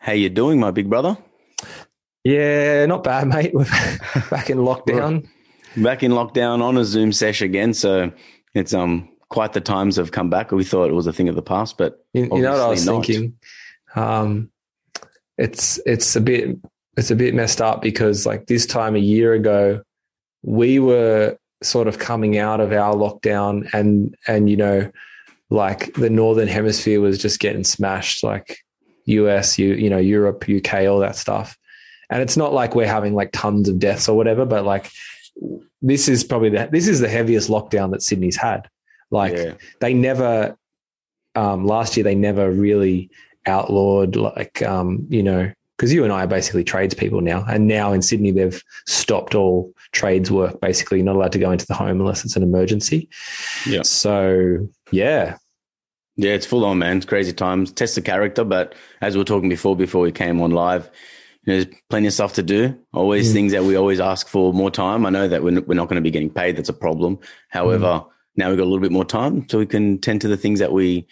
How you doing, my big brother? Yeah, not bad, mate. We're back in lockdown. back in lockdown on a Zoom sesh again, so it's um quite the times have come back. We thought it was a thing of the past, but you, you know what I was not. thinking? Um, it's it's a bit it's a bit messed up because like this time a year ago, we were sort of coming out of our lockdown, and and you know, like the northern hemisphere was just getting smashed, like US, you you know, Europe, UK, all that stuff. And it's not like we're having like tons of deaths or whatever, but like this is probably the this is the heaviest lockdown that Sydney's had. Like Yeah. they never um last year they never really outlawed like um, you know, because you and I are basically tradespeople now. And now in Sydney they've stopped all trades work basically. You're not allowed to go into the home unless it's an emergency. Yeah. So yeah. Yeah, it's full on, man. It's crazy times. Test the character, but as we were talking before, before we came on live, you know, there's plenty of stuff to do. Always Mm. things that we always ask for more time. I know that we're, we're not going to be getting paid. That's a problem. However, Mm. now we've got a little bit more time, so we can tend to the things that we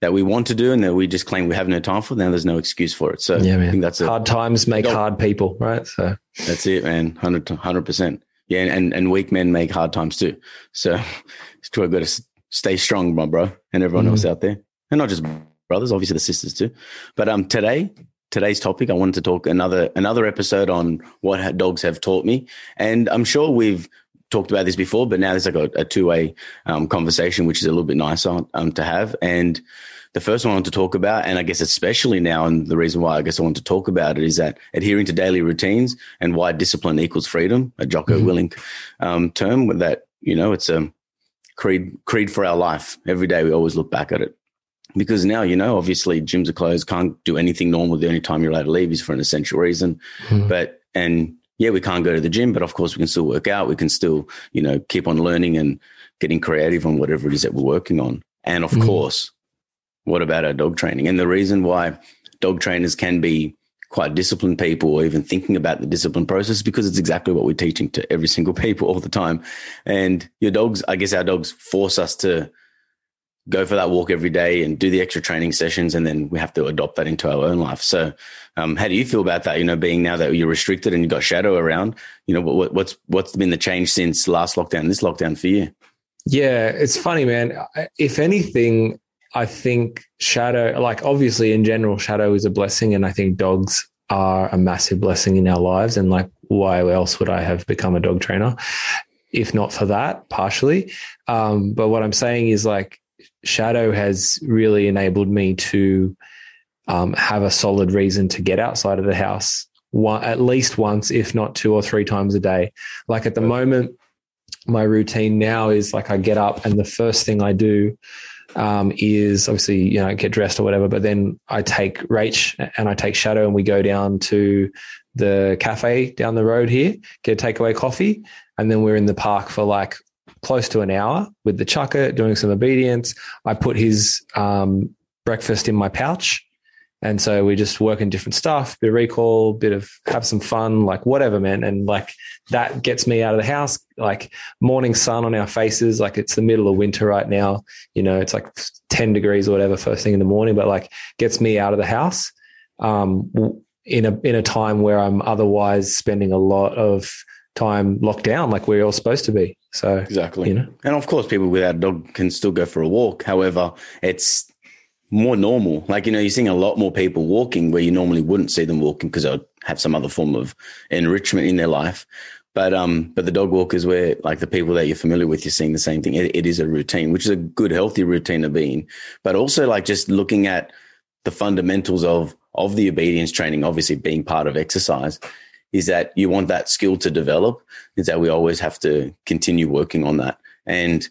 that we want to do and that we just claim we have no time for. Now there's no excuse for it. So Yeah, I man. think that's it. Hard times make Go. hard people, right? So That's it, man. 100 percent. Yeah, and and weak men make hard times too. So it's true. I've got to stay strong, my bro, and everyone Mhm. else out there, and not just brothers, obviously the sisters too. But um, today, today's topic, I wanted to talk another another episode on what dogs have taught me, and I'm sure we've talked about this before, but now there's like a, a two way um, conversation, which is a little bit nicer um, to have, and. The first one I want to talk about, and I guess especially now, and the reason why I guess I want to talk about it is that adhering to daily routines and why discipline equals freedom, a Jocko Mhm. Willink um, term with that, you know, it's a creed, creed for our life. Every day we always look back at it. Because now, you know, obviously gyms are closed, can't do anything normal. The only time you're allowed to leave is for an essential reason. Mhm. But, and yeah, we can't go to the gym, but of course we can still work out. We can still, you know, keep on learning and getting creative on whatever it is that we're working on. And of Mhm. course, what about our dog training? And the reason why dog trainers can be quite disciplined people or even thinking about the discipline process because it's exactly what we're teaching to every single people all the time. And your dogs, I guess our dogs force us to go for that walk every day and do the extra training sessions. And then we have to adopt that into our own life. So, um, how do you feel about that? You know, being now that you're restricted and you've got shadow around, you know, what, what's, what's been the change since last lockdown, this lockdown for you? Yeah, it's funny, man. If anything, I think shadow, like obviously in general, shadow is a blessing. And I think dogs are a massive blessing in our lives. And like, why else would I have become a dog trainer if not for that, partially? Um, but what I'm saying is like, shadow has really enabled me to um, have a solid reason to get outside of the house one, at least once, if not two or three times a day. Like at the moment, my routine now is like I get up and the first thing I do um, is obviously you know get dressed or whatever, but then I take Rach and I take Shadow and we go down to the cafe down the road here, get a takeaway coffee, and then we're in the park for like close to an hour with the chucker doing some obedience. I put his um, breakfast in my pouch. And so we just work in different stuff, bit of recall, bit of have some fun, like whatever, man. And like that gets me out of the house. Like morning sun on our faces, like it's the middle of winter right now. You know, it's like 10 degrees or whatever first thing in the morning, but like gets me out of the house. Um, in a in a time where I'm otherwise spending a lot of time locked down, like we're all supposed to be. So Exactly. you know, And of course, people without a dog can still go for a walk. However, it's more normal. Like, you know, you're seeing a lot more people walking where you normally wouldn't see them walking because they'll have some other form of enrichment in their life. But um, but the dog walkers where like the people that you're familiar with, you're seeing the same thing. It, it is a routine, which is a good, healthy routine to be in. But also like just looking at the fundamentals of of the obedience training, obviously being part of exercise, is that you want that skill to develop. Is that we always have to continue working on that. And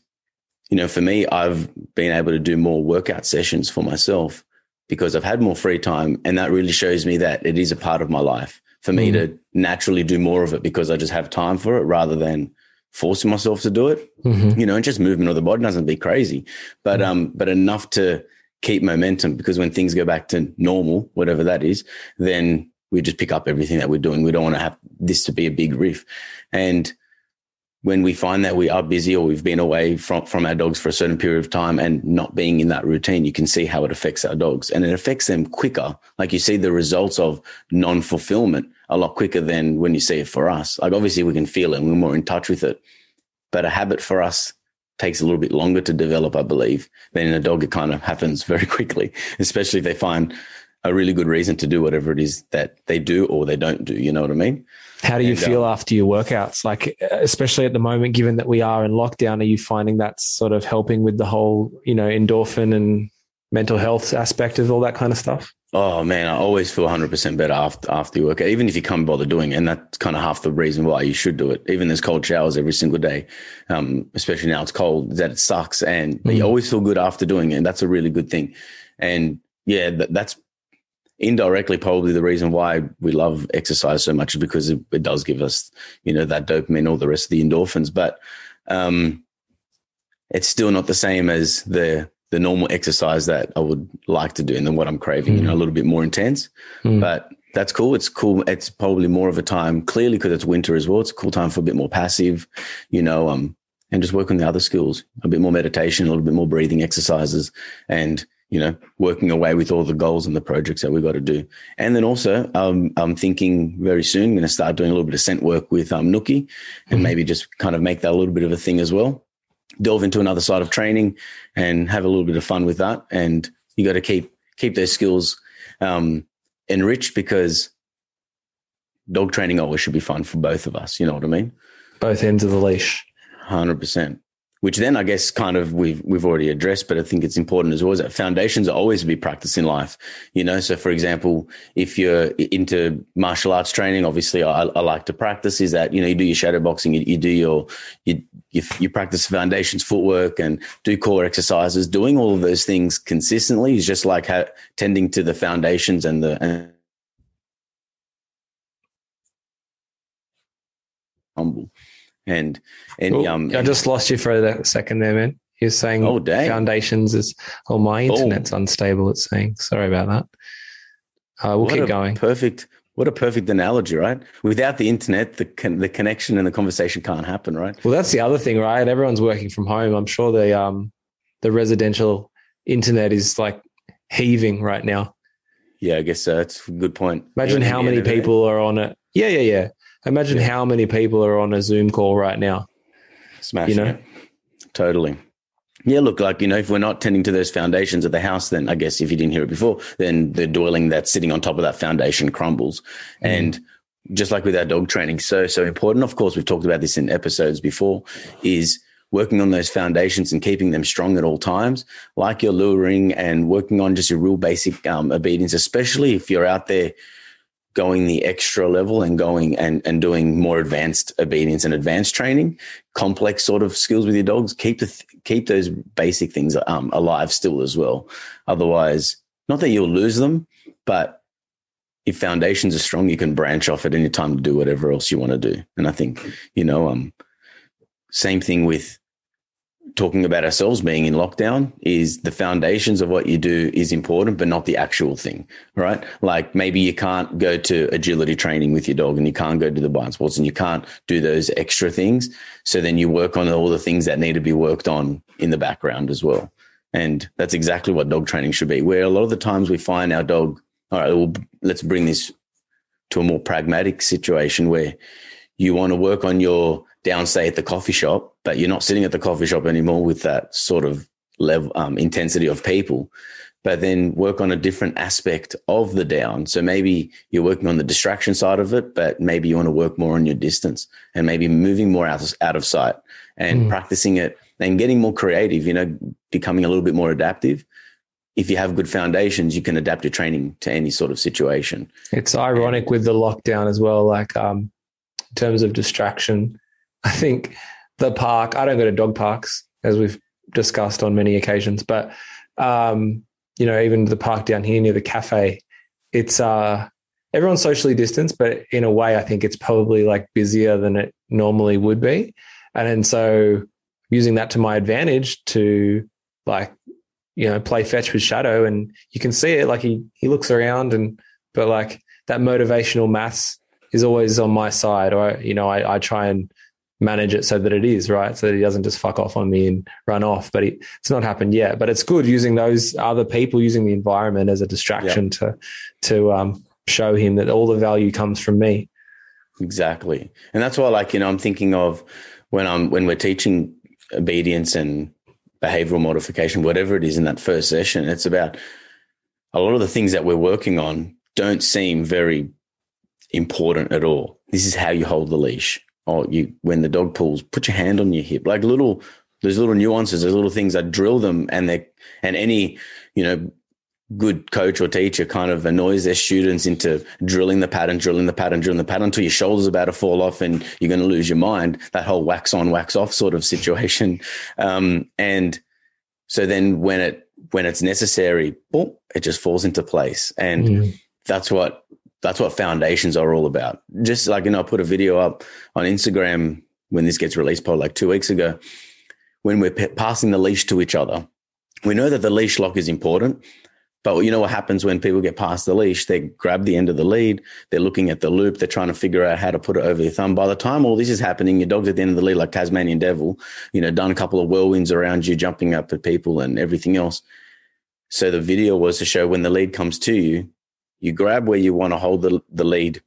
you know, for me, I've been able to do more workout sessions for myself because I've had more free time. And that really shows me that it is a part of my life for me mm. to naturally do more of it because I just have time for it rather than forcing myself to do it. Mm-hmm. You know, and just movement of the body doesn't be crazy, but mm. um, but enough to keep momentum because when things go back to normal, whatever that is, then we just pick up everything that we're doing. We don't want to have this to be a big riff. And when we find that we are busy or we've been away from, from our dogs for a certain period of time and not being in that routine, you can see how it affects our dogs and it affects them quicker. Like you see the results of non fulfillment a lot quicker than when you see it for us. Like obviously we can feel it and we're more in touch with it, but a habit for us takes a little bit longer to develop, I believe, than in a dog. It kind of happens very quickly, especially if they find a really good reason to do whatever it is that they do or they don't do. You know what I mean? How do you and, feel um, after your workouts? Like, especially at the moment, given that we are in lockdown, are you finding that's sort of helping with the whole, you know, endorphin and mental health aspect of all that kind of stuff? Oh man, I always feel 100% better after after your workout, even if you can't bother doing it. And that's kind of half the reason why you should do it. Even there's cold showers every single day, um, especially now it's cold, that it sucks. And mm. you always feel good after doing it. And that's a really good thing. And yeah, that, that's indirectly probably the reason why we love exercise so much is because it, it, does give us you know that dopamine all the rest of the endorphins but um it's still not the same as the the normal exercise that I would like to do and then what I'm craving, mm. you know, a little bit more intense. Mm. But that's cool. It's cool. It's probably more of a time, clearly, because it's winter as well. It's a cool time for a bit more passive, you know, um, and just work on the other skills, a bit more meditation, a little bit more breathing exercises, and you know, working away with all the goals and the projects that we've got to do. And then also, um, I'm thinking very soon, I'm going to start doing a little bit of scent work with um, Nookie and mm-hmm. maybe just kind of make that a little bit of a thing as well. Delve into another side of training and have a little bit of fun with that. And you got to keep, keep those skills um, enriched because dog training always should be fun for both of us. You know what I mean? Both ends of the leash. 100% which then I guess kind of we've we've already addressed, but I think it's important as always that foundations are always to be practiced in life. You know, so for example, if you're into martial arts training, obviously I, I like to practice. Is that you know you do your shadow boxing, you, you do your you, you you practice foundations, footwork, and do core exercises. Doing all of those things consistently is just like ha- tending to the foundations and the and humble. And and Ooh, um, I just lost you for a second there, man. You're saying oh, dang. foundations is oh my internet's oh. unstable. It's saying sorry about that. Uh, we'll what keep going. Perfect. What a perfect analogy, right? Without the internet, the con- the connection and the conversation can't happen, right? Well, that's the other thing, right? Everyone's working from home. I'm sure the um the residential internet is like heaving right now. Yeah, I guess so. That's a good point. Imagine how many people are on it. Yeah, yeah, yeah. Imagine yeah. how many people are on a Zoom call right now. Smash, you know, it. totally. Yeah, look, like, you know, if we're not tending to those foundations of the house, then I guess if you didn't hear it before, then the dwelling that's sitting on top of that foundation crumbles. Mm. And just like with our dog training, so, so important. Of course, we've talked about this in episodes before, is working on those foundations and keeping them strong at all times, like your luring and working on just your real basic um, obedience, especially if you're out there going the extra level and going and, and doing more advanced obedience and advanced training, complex sort of skills with your dogs, keep the, keep those basic things um, alive still as well. Otherwise, not that you'll lose them, but if foundations are strong, you can branch off at any time to do whatever else you want to do. And I think, you know, um, same thing with talking about ourselves being in lockdown is the foundations of what you do is important, but not the actual thing, right? Like maybe you can't go to agility training with your dog and you can't go to the blind sports and you can't do those extra things. So then you work on all the things that need to be worked on in the background as well. And that's exactly what dog training should be. Where a lot of the times we find our dog, all right, well, let's bring this to a more pragmatic situation where you want to work on your downstay at the coffee shop, but you're not sitting at the coffee shop anymore with that sort of level um, intensity of people. But then work on a different aspect of the down. So maybe you're working on the distraction side of it, but maybe you want to work more on your distance and maybe moving more out of, out of sight and mm. practicing it and getting more creative. You know, becoming a little bit more adaptive if you have good foundations, you can adapt your training to any sort of situation. It's ironic and, with the lockdown as well. Like um, in terms of distraction, I think the park, I don't go to dog parks as we've discussed on many occasions, but um, you know, even the park down here near the cafe, it's uh everyone's socially distanced, but in a way, I think it's probably like busier than it normally would be. And so using that to my advantage to like, you know, play fetch with Shadow and you can see it like he he looks around and but like that motivational maths is always on my side or you know, I, I try and manage it so that it is right? So that he doesn't just fuck off on me and run off but he, it's not happened yet. But it's good using those other people using the environment as a distraction to to um, show him that all the value comes from me. Exactly. And that's why like you know i'm thinking of when i'm when we're teaching obedience and behavioral modification whatever it is in that first session it's about a lot of the things that we're working on don't seem very important at all. This is how you hold the leash oh, you when the dog pulls, put your hand on your hip, like little there's little nuances, there's little things that drill them, and they and any you know good coach or teacher kind of annoys their students into drilling the pattern, drilling the pattern, drilling the pattern until your shoulder's about to fall off and you're going to lose your mind. That whole wax on, wax off sort of situation. Um, and so then when it when it's necessary, boom, it just falls into place. And mm. that's what that's what foundations are all about. Just like, you know, I put a video up on Instagram when this gets released, probably like two weeks ago, when we're passing the leash to each other. We know that the leash lock is important, but you know what happens when people get past the leash? They grab the end of the lead, they're looking at the loop, they're trying to figure out how to put it over your thumb. By the time all this is happening, your dog's at the end of the lead like Tasmanian devil, you know, done a couple of whirlwinds around you, jumping up at people and everything else. So the video was to show when the lead comes to you, you grab where you want to hold the, the lead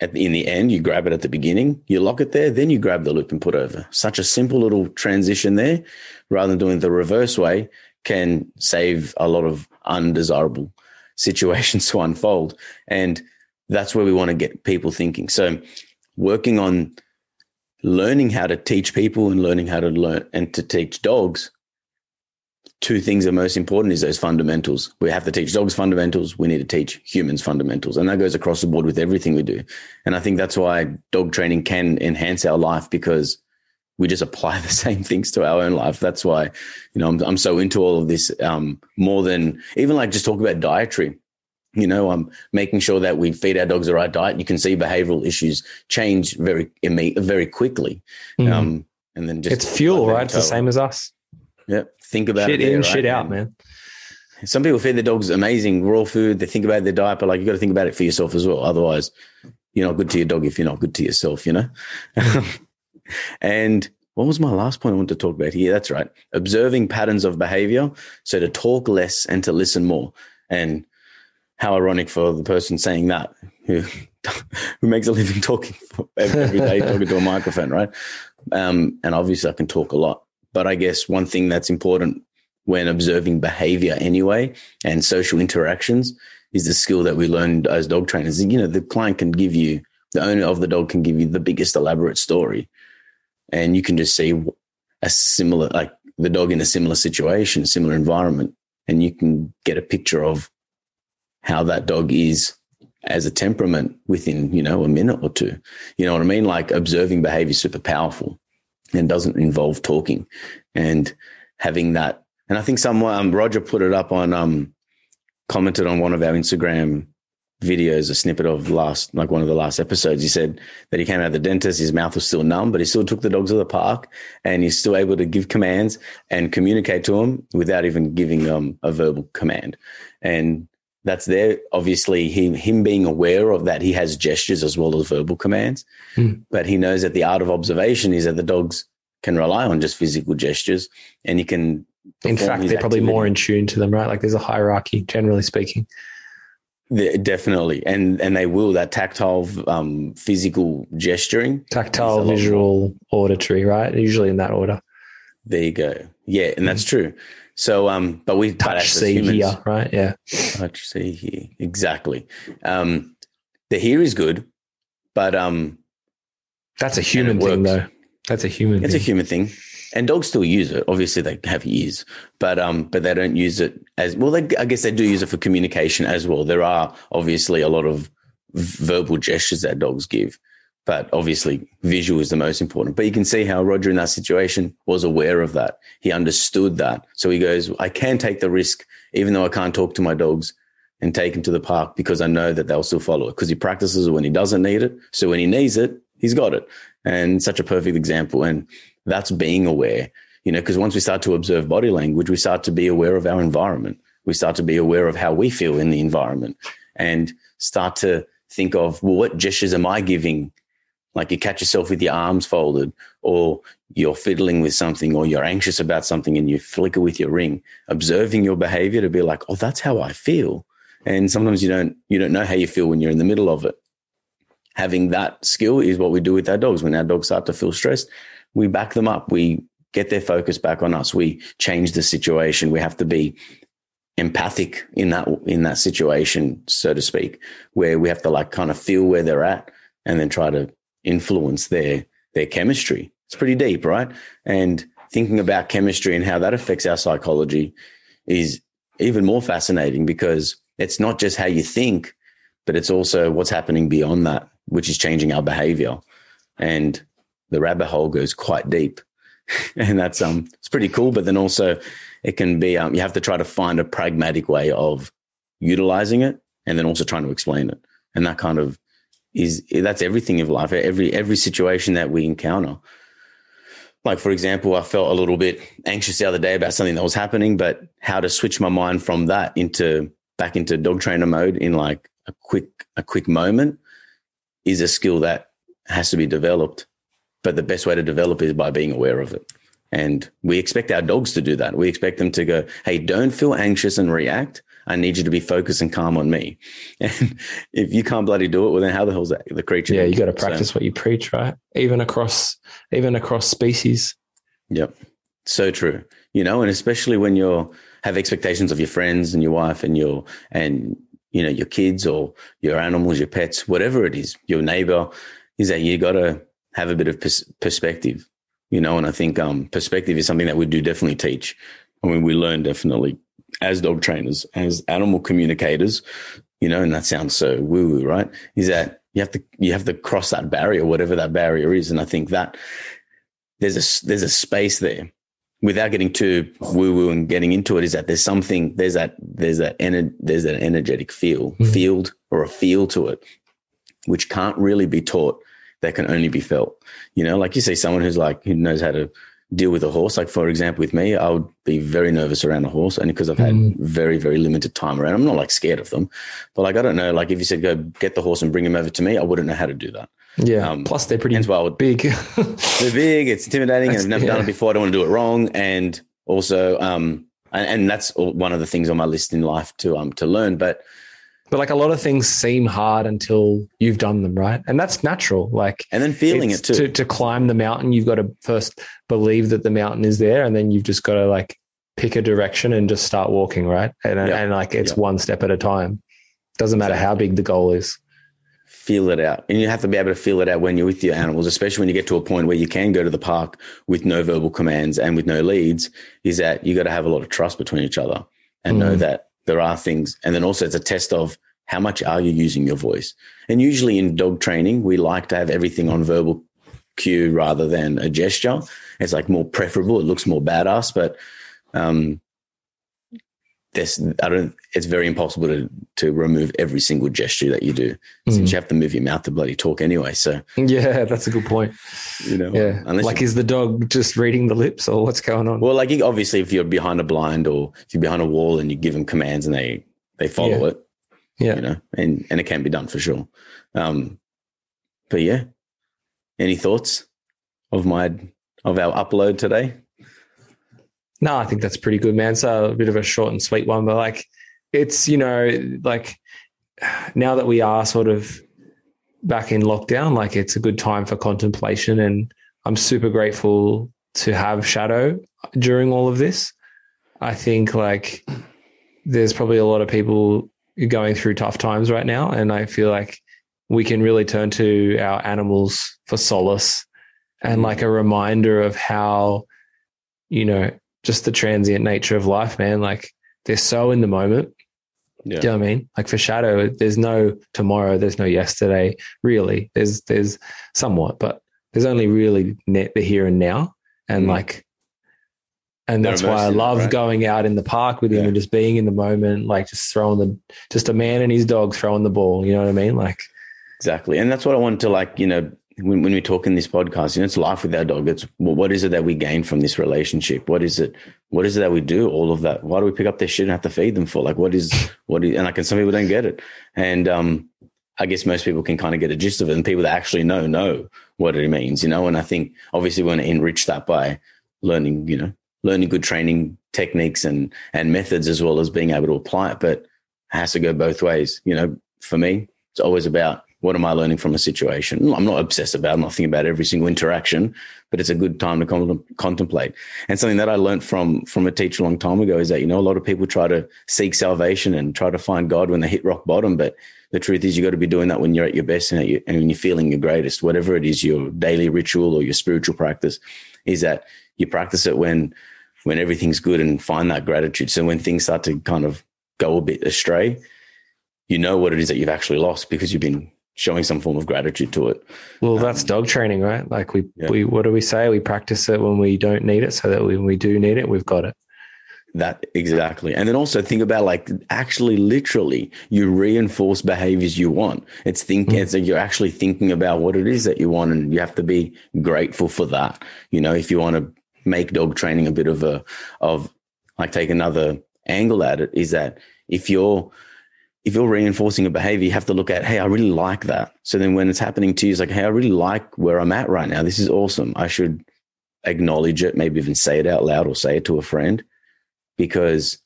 at the, in the end, you grab it at the beginning, you lock it there, then you grab the loop and put over. Such a simple little transition there, rather than doing the reverse way, can save a lot of undesirable situations to unfold. And that's where we want to get people thinking. So, working on learning how to teach people and learning how to learn and to teach dogs two things are most important is those fundamentals. We have to teach dogs fundamentals. We need to teach humans fundamentals. And that goes across the board with everything we do. And I think that's why dog training can enhance our life because we just apply the same things to our own life. That's why, you know, I'm, I'm so into all of this um, more than even like just talk about dietary. You know, I'm making sure that we feed our dogs the right diet. You can see behavioral issues change very, very quickly. Mm. Um, and then just it's fuel, right? It's the same as us. Yeah. Think about shit it. Shit in, right? shit out, man. Some people feed their dogs amazing raw food. They think about their diet, but like you got to think about it for yourself as well. Otherwise, you're not good to your dog if you're not good to yourself, you know? and what was my last point I wanted to talk about here? That's right. Observing patterns of behavior. So to talk less and to listen more. And how ironic for the person saying that who, who makes a living talking every, every day, talking to a microphone, right? Um, and obviously I can talk a lot. But I guess one thing that's important when observing behavior anyway and social interactions is the skill that we learned as dog trainers. You know, the client can give you, the owner of the dog can give you the biggest elaborate story. And you can just see a similar, like the dog in a similar situation, similar environment. And you can get a picture of how that dog is as a temperament within, you know, a minute or two. You know what I mean? Like observing behavior is super powerful and doesn't involve talking and having that. And I think someone, um, Roger put it up on, um, commented on one of our Instagram videos, a snippet of last, like one of the last episodes. He said that he came out of the dentist, his mouth was still numb, but he still took the dogs to the park and he's still able to give commands and communicate to them without even giving them um, a verbal command. And that's there. Obviously, him him being aware of that, he has gestures as well as verbal commands, mm. but he knows that the art of observation is that the dogs can rely on just physical gestures, and he can. In fact, they're probably more in tune to them, right? Like there's a hierarchy, generally speaking. They're definitely, and and they will that tactile, um, physical gesturing, tactile, visual, auditory, right? Usually in that order. There you go. Yeah, and that's hmm. true. So, um, but we touch see humans, hear, right? Yeah, touch see hear exactly. Um, the here is good, but um, that's a human thing, though. That's a human. It's thing. a human thing, and dogs still use it. Obviously, they have ears, but um, but they don't use it as well. They, I guess they do use it for communication as well. There are obviously a lot of verbal gestures that dogs give, but obviously, visual is the most important. But you can see how Roger in that situation was aware of that. He understood that. So he goes, I can take the risk even though I can't talk to my dogs and take him to the park because I know that they'll still follow it because he practices it when he doesn't need it. So when he needs it, he's got it. And such a perfect example. And that's being aware, you know, because once we start to observe body language, we start to be aware of our environment. We start to be aware of how we feel in the environment and start to think of, well, what gestures am I giving? Like you catch yourself with your arms folded, or you're fiddling with something, or you're anxious about something and you flicker with your ring, observing your behavior to be like, oh, that's how I feel. And sometimes you don't you don't know how you feel when you're in the middle of it. Having that skill is what we do with our dogs. When our dogs start to feel stressed we back them up. We get their focus back on us. We change the situation. We have to be empathic in that in that situation so to speak where we have to like kind of feel where they're at and then try to influence their their chemistry it's pretty deep right and thinking about chemistry and how that affects our psychology is even more fascinating because it's not just how you think, but it's also what's happening beyond that, which is changing our behavior. And the rabbit hole goes quite deep. and that's um it's pretty cool. But then also it can be um you have to try to find a pragmatic way of utilizing it and then also trying to explain it. And that kind of is that's everything of life, every every situation that we encounter. Like for example, I felt a little bit anxious the other day about something that was happening, but how to switch my mind from that into back into dog trainer mode in like a quick a quick moment is a skill that has to be developed. But the best way to develop is by being aware of it. And we expect our dogs to do that. We expect them to go, hey, don't feel anxious and react. I need you to be focused and calm on me. And if you can't bloody do it, well, then how the hell's that, the creature? Yeah, you got to practice so, what you preach, right? Even across, even across species. Yep, so true. You know, and especially when you're have expectations of your friends and your wife and your and you know your kids or your animals, your pets, whatever it is, your neighbor, is that you got to have a bit of pers- perspective, you know. And I think um, perspective is something that we do definitely teach. I mean, we learn definitely as dog trainers, as animal communicators, you know. And that sounds so woo woo, right? Is that you have to you have to cross that barrier, whatever that barrier is, and I think that there's a there's a space there without getting too woo woo and getting into it, is that there's something there's that there's that ener- there's that energetic feel mm-hmm. field or a feel to it, which can't really be taught. That can only be felt. You know, like you see someone who's like who knows how to deal with a horse. Like for example, with me, I would be very nervous around a horse, only because I've had mm. very very limited time around. I'm not like scared of them, but like I don't know. Like if you said go get the horse and bring him over to me, I wouldn't know how to do that. Yeah. Um, Plus, they're pretty well, big. they're big. It's intimidating, and I've never yeah. done it before. I don't want to do it wrong, and also, um, and, and, that's one of the things on my list in life to um to learn. But but like a lot of things seem hard until you've done them, right? And that's natural. Like and then feeling it too. To, to climb the mountain, you've got to first believe that the mountain is there, and then you've just got to like pick a direction and just start walking, right? And and like it's one step at a time. Doesn't matter how big the goal is feel it out. And you have to be able to feel it out when you're with your animals, especially when you get to a point where you can go to the park with no verbal commands and with no leads, is that you got to have a lot of trust between each other and mm. know that there are things. And then also it's a test of how much are you using your voice? And usually in dog training, we like to have everything on verbal cue rather than a gesture. It's like more preferable. It looks more badass, but um, this I don't. It's very impossible to to remove every single gesture that you do, mm. since you have to move your mouth to bloody talk anyway. So yeah, that's a good point. You know, yeah. Like, is the dog just reading the lips, or what's going on? Well, like obviously, if you're behind a blind or if you're behind a wall and you give them commands and they they follow yeah. it, yeah, you know, and and it can be done for sure. Um, but yeah, any thoughts of my of our upload today? No, I think that's pretty good, man. So a bit of a short and sweet one, but like it's, you know, like now that we are sort of back in lockdown, like it's a good time for contemplation. And I'm super grateful to have Shadow during all of this. I think like there's probably a lot of people going through tough times right now. And I feel like we can really turn to our animals for solace and like a reminder of how, you know, just the transient nature of life, man. Like they're so in the moment. Yeah. Do you know what I mean? Like for Shadow, there's no tomorrow, there's no yesterday. Really, there's there's somewhat, but there's only really net the here and now. And mm. like And that's why I immersed in it, love right? going out in the park with him Yeah. and just being in the moment, like just throwing the, just a man and his dog throwing the ball. You know what I mean? Like, Exactly. And that's what I wanted to like, you know, when, when we talk in this podcast, you know, it's life with our dog. It's what is it that we gain from this relationship? What is it? What is it that we do? All of that. Why do we pick up their shit and have to feed them for? Like, what is, what is, and like, and some people don't get it. And, um, I guess most people can kind of get a gist of it and people that actually know, know what it means, you know? And I think obviously we want to enrich that by learning, you know, learning good training techniques and, and methods as well as being able to apply it. But it has to go both ways. You know, for me, it's always about what am I learning from a situation? Mm, I'm not obsessed about. I'm not thinking about every single interaction, but it's a good time to con- contemplate. And something that I learned from from a teacher a long time ago is that you know a lot of people try to seek salvation and try to find God when they hit rock bottom, but the truth is you got to be doing that when you're at your best and, your, and when you're feeling your greatest, whatever it is, your daily ritual or your spiritual practice, is that you practice it when when everything's good and find that gratitude. So when things start to kind of go a bit astray, you know what it is that you've actually lost because you've been showing some form of gratitude to it. well, that's dog training, right? Like we, Um, Yeah. we, what do we say? We practice it when we don't need it so that when we do need it, we've got it. That exactly. And then also think about like actually literally you reinforce behaviors you want. It's thinking Mm. it's like you're actually thinking about what it is that you want and you have to be grateful for that. You know, if you want to make dog training a bit of a of like take another angle at it is that if you're if you're reinforcing a behavior, you have to look at, hey, I really like that. So then when it's happening to you, it's like, hey, I really like where I'm at right now. This is awesome. I should acknowledge it, maybe even say it out loud or say it to a friend because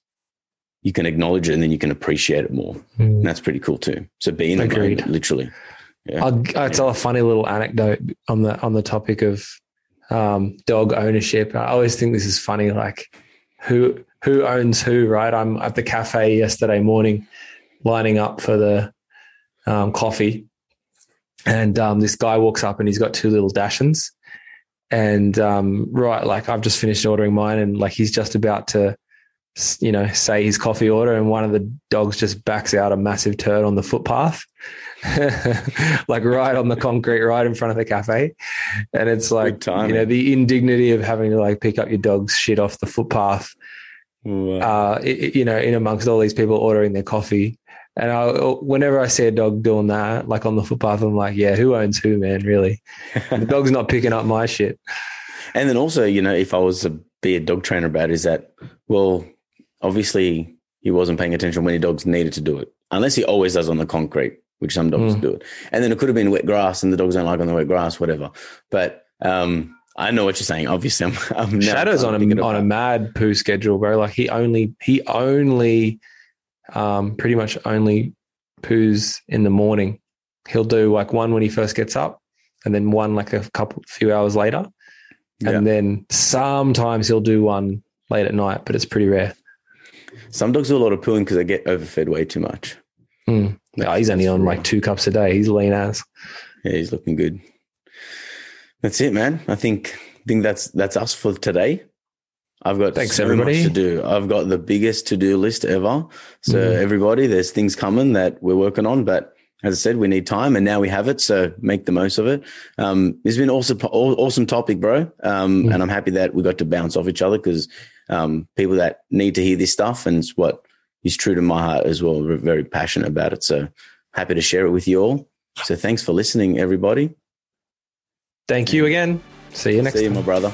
you can acknowledge it and then you can appreciate it more. And that's pretty cool too. So be in the moment, literally. Yeah. I'll, I'll tell a funny little anecdote on the on the topic of um, dog ownership. I always think this is funny. Like, who who owns who? Right? I'm at the cafe yesterday morning, lining up for the um, coffee, and um, this guy walks up and he's got two little Dachshunds, and um, right, like I've just finished ordering mine, and like he's just about to. You know, say his coffee order, and one of the dogs just backs out a massive turd on the footpath, like right on the concrete, right in front of the cafe. And it's like, you know, the indignity of having to like pick up your dog's shit off the footpath, Wow. uh, i- i- you know, in amongst all these people ordering their coffee. And I, whenever I see a dog doing that, like on the footpath, I'm like, yeah, who owns who, man? Really? The dog's not picking up my shit. And then also, you know, if I was to be a dog trainer about it, is that, well, obviously he wasn't paying attention when he dogs needed to do it, unless he always does on the concrete, which some dogs Mm. do it. And then it could have been wet grass and the dogs don't like on the wet grass, whatever. But um, I know what you're saying. Obviously, I'm, I'm Shadow's on a on a mad poo schedule, bro. Like he only he only um pretty much only poos in the morning. He'll do like one when he first gets up, and then one like a couple few hours later, Yeah. and then sometimes he'll do one late at night, but it's pretty rare. Some dogs do a lot of pooing because they get overfed way too much. Mm. Yeah, he's only on like two cups a day. He's lean as. Yeah, he's looking good. That's it, man. I think think that's that's us for today. I've got Thanks, so everybody. much to do. I've got the biggest to do list ever. So Mhm. everybody, there's things coming that we're working on, but as I said, we need time, and now we have it. So make the most of it. Um, it's been awesome, awesome topic, bro. Um, Mm. And I'm happy that we got to bounce off each other because um, people that need to hear this stuff, and it's what is true to my heart as well. We're very passionate about it. So happy to share it with you all. So thanks for listening, everybody. Thank you again. See you next See you, time. my brother.